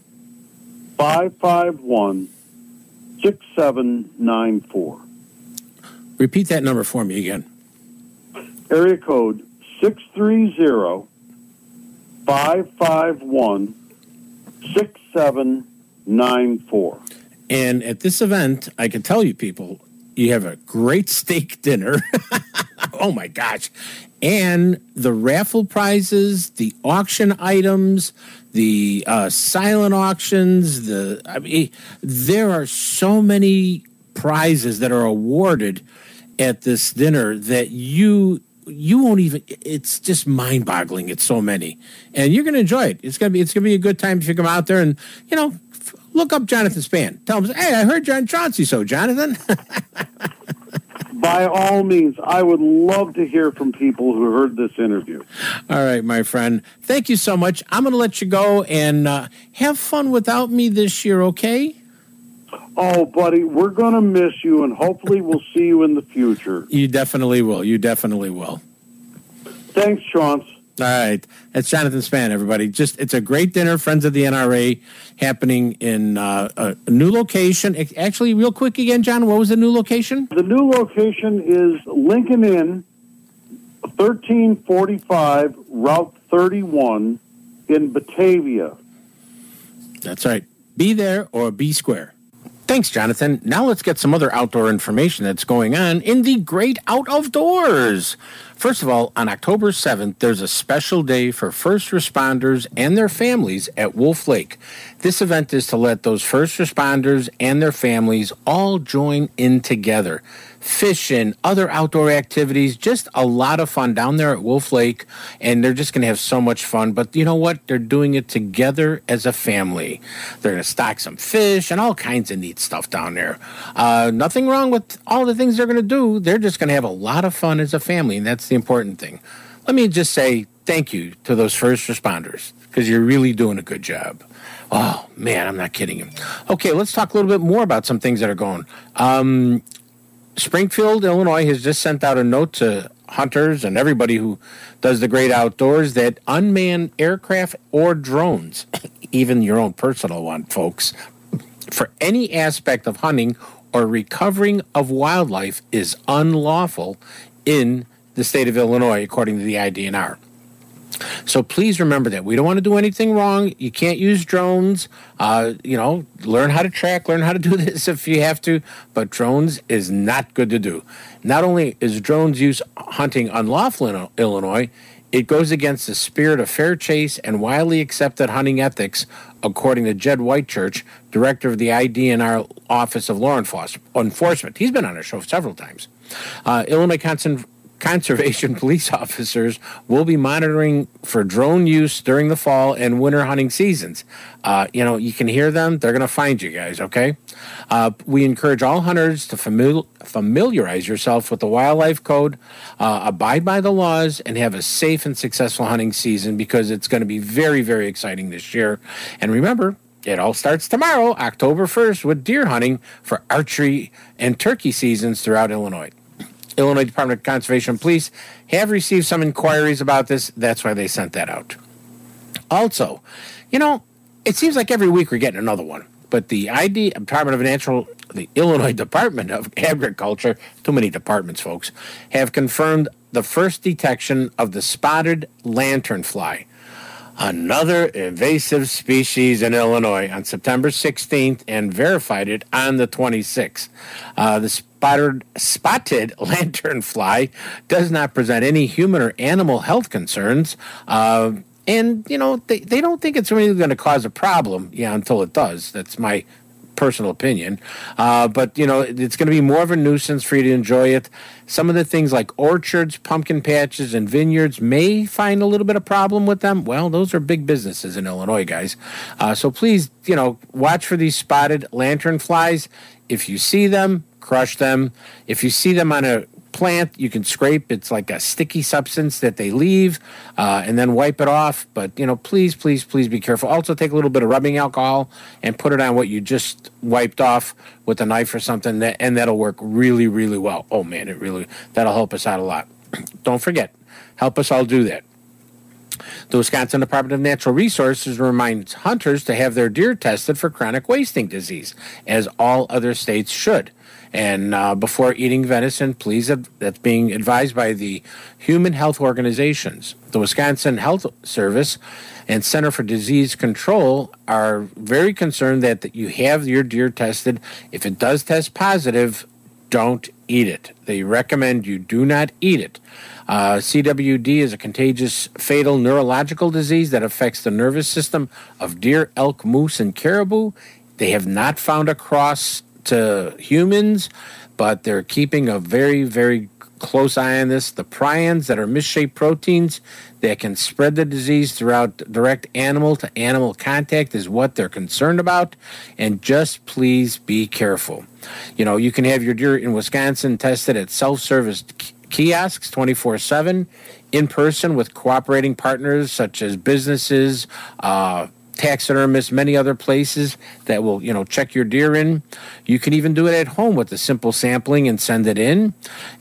551 6794. Repeat that number for me again. Area code 630 551 6794. And at this event, I can tell you people, you have a great steak dinner. *laughs* oh my gosh. And the raffle prizes, the auction items, the uh, silent auctions, the I mean, there are so many prizes that are awarded at this dinner that you you won't even it's just mind-boggling it's so many. And you're going to enjoy it. It's going to be it's going to be a good time if you come out there and you know look up jonathan span tell him hey i heard john chauncey so jonathan *laughs* By all means, I would love to hear from people who heard this interview. all right my friend thank you so much i'm going to let you go and uh, have fun without me this year okay Oh, buddy, we're going to miss you, and hopefully we'll see you in the future. you definitely will you definitely will Thanks, Chance. All right. That's Jonathan Span, everybody. Just it's a great dinner, Friends of the NRA, happening in uh, a new location. Actually, real quick again, John, what was the new location? The new location is Lincoln Inn, 1345 Route 31 in Batavia. That's right. Be there or be square. Thanks, Jonathan. Now let's get some other outdoor information that's going on in the great out of doors. First of all, on October 7th, there's a special day for first responders and their families at Wolf Lake. This event is to let those first responders and their families all join in together. Fishing, other outdoor activities, just a lot of fun down there at Wolf Lake, and they're just going to have so much fun. But you know what? They're doing it together as a family. They're going to stock some fish and all kinds of neat stuff down there. Uh, nothing wrong with all the things they're going to do. They're just going to have a lot of fun as a family, and that's the important thing. Let me just say thank you to those first responders because you're really doing a good job. Oh, man, I'm not kidding you. Okay, let's talk a little bit more about some things that are going. Um, Springfield, Illinois has just sent out a note to hunters and everybody who does the great outdoors that unmanned aircraft or drones, *coughs* even your own personal one, folks, for any aspect of hunting or recovering of wildlife is unlawful in the state of Illinois, according to the IDNR. So please remember that we don't want to do anything wrong. You can't use drones. Uh, you know, learn how to track, learn how to do *laughs* this if you have to. But drones is not good to do. Not only is drones use hunting unlawful in Illinois, it goes against the spirit of fair chase and widely accepted hunting ethics, according to Jed Whitchurch, director of the IDNR Office of Law Enforcement. He's been on our show several times. Uh, Illinois Consen- conservation *laughs* police officers will be monitoring for drone use during the fall and winter hunting seasons. Uh, you know, you can hear them; they're going to find you guys. Okay. Uh, we encourage all hunters to famil- familiarize yourself with the wildlife code, uh, abide by the laws, and have a safe and successful hunting season because it's going to be very, very exciting this year. And remember. It all starts tomorrow, October 1st, with deer hunting for archery and turkey seasons throughout Illinois. Illinois Department of Conservation and Police have received some inquiries about this. That's why they sent that out. Also, you know, it seems like every week we're getting another one. But the ID Department of Natural, the Illinois *laughs* Department of Agriculture, too many departments, folks, have confirmed the first detection of the spotted lanternfly. Another invasive species in Illinois on September 16th and verified it on the 26th. Uh, the spotted, spotted *laughs* lanternfly does not present any human or animal health concerns. Uh, and, you know, they, they don't think it's really going to cause a problem, yeah, until it does. That's my personal opinion. Uh, but you know, it's going to be more of a nuisance for you to enjoy it. Some of the things like orchards, pumpkin patches, and vineyards may find a little bit of problem with them. Well, those are big businesses in Illinois, guys. Uh, so please, you know, watch for these spotted lantern flies. If you see them, crush them. If you see them on a plant you can scrape it's like a sticky substance that they leave uh, and then wipe it off. But you know please please please be careful. Also take a little bit of rubbing alcohol and put it on what you just wiped off with a knife or something that, and that'll work really really well. Oh man it really that'll help us out a lot. *clears throat* Don't forget help us all do that. The Wisconsin Department of Natural Resources reminds hunters to have their deer tested for chronic wasting disease, as all other states should. And uh, before eating venison, please, that's being advised by the human health organizations. The Wisconsin Health Service and Center for Disease Control are very concerned that you have your deer tested. If it does test positive, don't eat it. They recommend you do not eat it. Uh, CWD is a contagious, fatal neurological disease that affects the nervous system of deer, elk, moose, and caribou. They have not found a cross to humans, but they're keeping a very, very close eye on this. The prions that are misshaped proteins that can spread the disease throughout direct animal to animal contact is what they're concerned about. And just please be careful. You know, you can have your deer in Wisconsin tested at self service kiosks 24 7 in person with cooperating partners such as businesses, uh, taxidermists, many other places that will, you know, check your deer in. You can even do it at home with a simple sampling and send it in.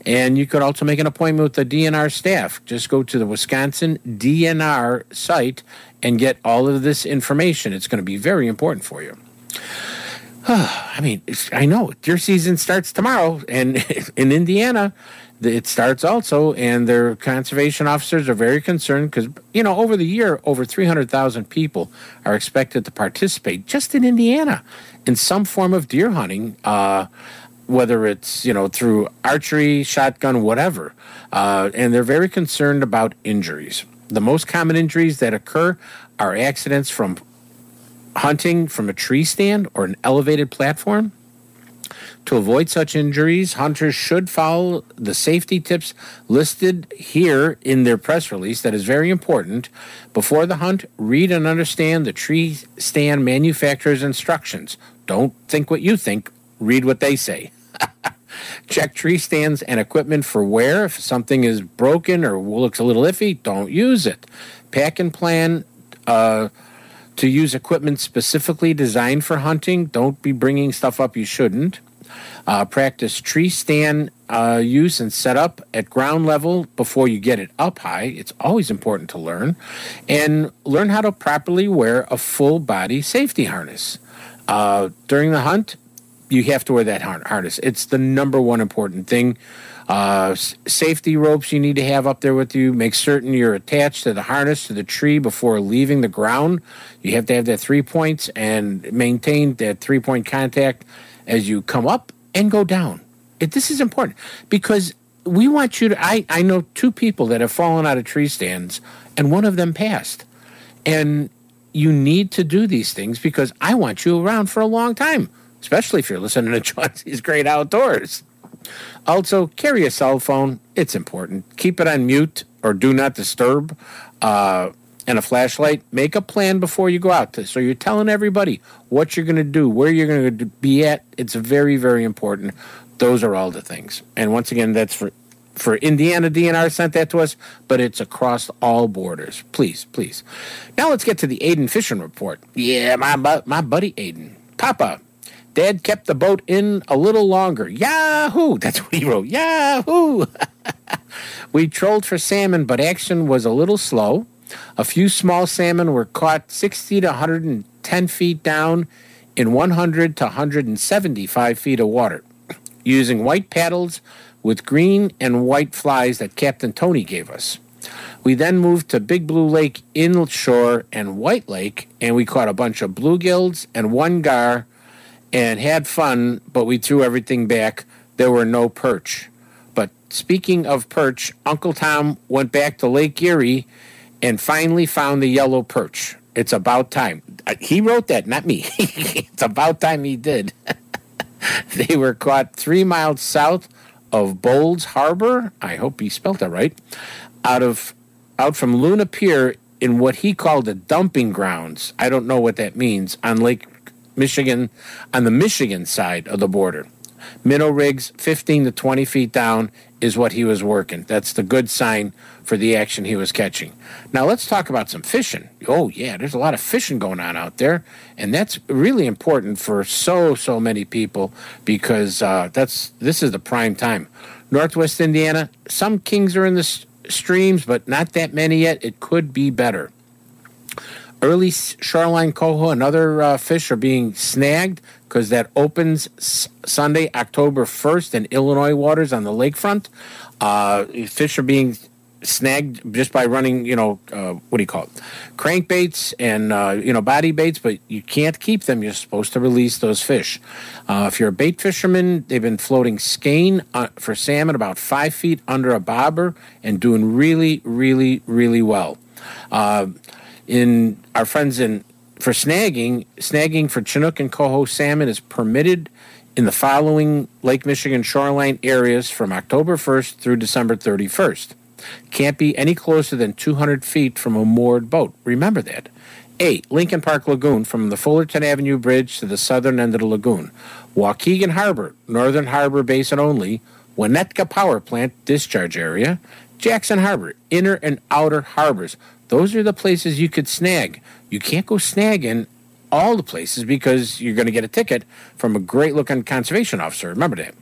And you could also make an appointment with the DNR staff. Just go to the Wisconsin DNR site and get all of this information. It's going to be very important for you. *sighs* I mean, I know deer season starts tomorrow, and *laughs* in Indiana, it starts also, and their conservation officers are very concerned because, you know, over the year, over 300,000 people are expected to participate just in Indiana in some form of deer hunting, uh, whether it's, you know, through archery, shotgun, whatever. Uh, and they're very concerned about injuries. The most common injuries that occur are accidents from hunting from a tree stand or an elevated platform to avoid such injuries, hunters should follow the safety tips listed here in their press release. That is very important. Before the hunt, read and understand the tree stand manufacturer's instructions. Don't think what you think, read what they say. *laughs* Check tree stands and equipment for wear. If something is broken or looks a little iffy, don't use it. Pack and plan. Uh, to use equipment specifically designed for hunting. Don't be bringing stuff up you shouldn't. Uh, practice tree stand uh, use and setup at ground level before you get it up high. It's always important to learn. And learn how to properly wear a full body safety harness. Uh, during the hunt, you have to wear that harness. It's the number one important thing. Uh, safety ropes you need to have up there with you. Make certain you're attached to the harness to the tree before leaving the ground. You have to have that three points and maintain that three point contact as you come up and go down. It, this is important because we want you to. I, I know two people that have fallen out of tree stands, and one of them passed. And you need to do these things because I want you around for a long time, especially if you're listening to *laughs* Chauncey's Great Outdoors. Also, carry a cell phone. It's important. Keep it on mute or do not disturb. Uh, and a flashlight, make a plan before you go out. So you're telling everybody what you're going to do, where you're going to be at. It's very, very important. Those are all the things. And once again, that's for for Indiana DNR sent that to us, but it's across all borders. Please, please. Now let's get to the Aiden fishing report. Yeah, my my buddy Aiden. Papa, Dad kept the boat in a little longer. Yahoo! *laughs* That's what he wrote. Yahoo! *laughs* we trolled for salmon, but action was a little slow. A few small salmon were caught 60 to 110 feet down in 100 to 175 feet of water using white paddles with green and white flies that Captain Tony gave us. We then moved to Big Blue Lake inshore and White Lake, and we caught a bunch of bluegills and one gar and had fun, but we threw everything back. There were no perch. But speaking of perch, Uncle Tom went back to Lake Erie and finally found the yellow perch. It's about time. Uh, He wrote that, not me. *laughs* it's about time he did. *laughs* they were caught three miles south of Bolles Harbor. I hope he spelled that right. Out of out from Luna Pier in what he called the dumping grounds. I don't know what that means on Lake Michigan, on the Michigan side of the border. Minnow rigs, 15 to 20 feet down, is what he was working. That's the good sign for the action he was catching. Now let's talk about some fishing. Oh yeah, there's a lot of fishing going on out there, and that's really important for so so many people because uh, that's this is the prime time. Northwest Indiana, some kings are in the s- streams, but not that many yet. It could be better. Early shoreline coho and other uh, fish are being snagged because that opens s- Sunday, October 1st in Illinois waters on the lakefront. Uh, fish are being snagged just by running, you know, uh, what do you call it? Crankbaits and, uh, you know, body baits, but you can't keep them. You're supposed to release those fish. Uh, if you're a bait fisherman, they've been floating skein uh, for salmon about five feet under a bobber and doing really, really, really well. Uh, in our friends in for snagging, snagging for Chinook and coho salmon is permitted in the following Lake Michigan shoreline areas from October 1st through December 31st. Can't be any closer than 200 feet from a moored boat. Remember that. A. Lincoln Park Lagoon from the Fullerton Avenue Bridge to the southern end of the lagoon. Waukegan Harbor, Northern Harbor Basin only. Winnetka Power Plant discharge area. Jackson Harbor, inner and outer harbors. Those are the places you could snag. You can't go snagging all the places because you're going to get a ticket from a great looking conservation officer. Remember that.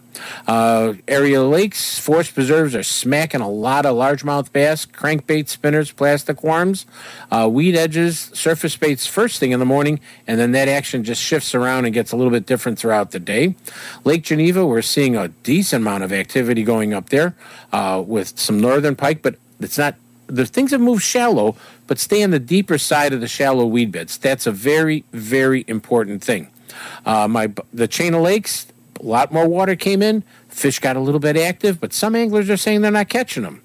Uh, area lakes, forest preserves are smacking a lot of largemouth bass, crankbait spinners, plastic worms, uh, weed edges, surface baits first thing in the morning, and then that action just shifts around and gets a little bit different throughout the day. Lake Geneva, we're seeing a decent amount of activity going up there uh, with some northern pike, but it's not the things have moved shallow, but stay on the deeper side of the shallow weed beds. That's a very, very important thing. Uh, my the chain of lakes, a lot more water came in. Fish got a little bit active, but some anglers are saying they're not catching them.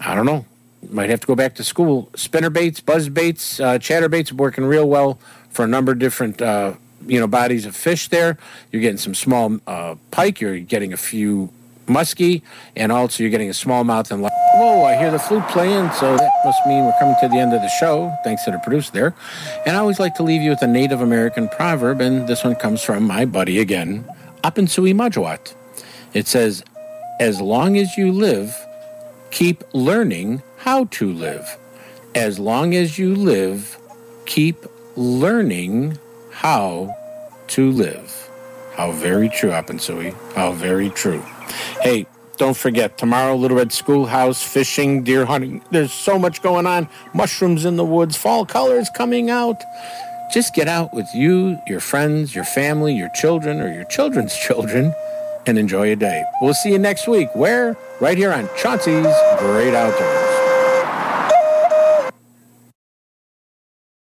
I don't know. Might have to go back to school. Spinner baits, buzz baits, uh, chatter baits are working real well for a number of different uh, you know bodies of fish. There, you're getting some small uh, pike. You're getting a few muskie, and also you're getting a smallmouth and. Whoa! I hear the flute playing, so that must mean we're coming to the end of the show. Thanks to the producer there. And I always like to leave you with a Native American proverb, and this one comes from my buddy again, Apensui Majawat. It says, "As long as you live, keep learning how to live. As long as you live, keep learning how to live." How very true, Apensui. How very true. Hey, don't forget, tomorrow, Little Red Schoolhouse, fishing, deer hunting. There's so much going on. Mushrooms in the woods, fall colors coming out. Just get out with you, your friends, your family, your children, or your children's children, and enjoy a day. We'll see you next week. Where? Right here on Chauncey's Great Outdoors.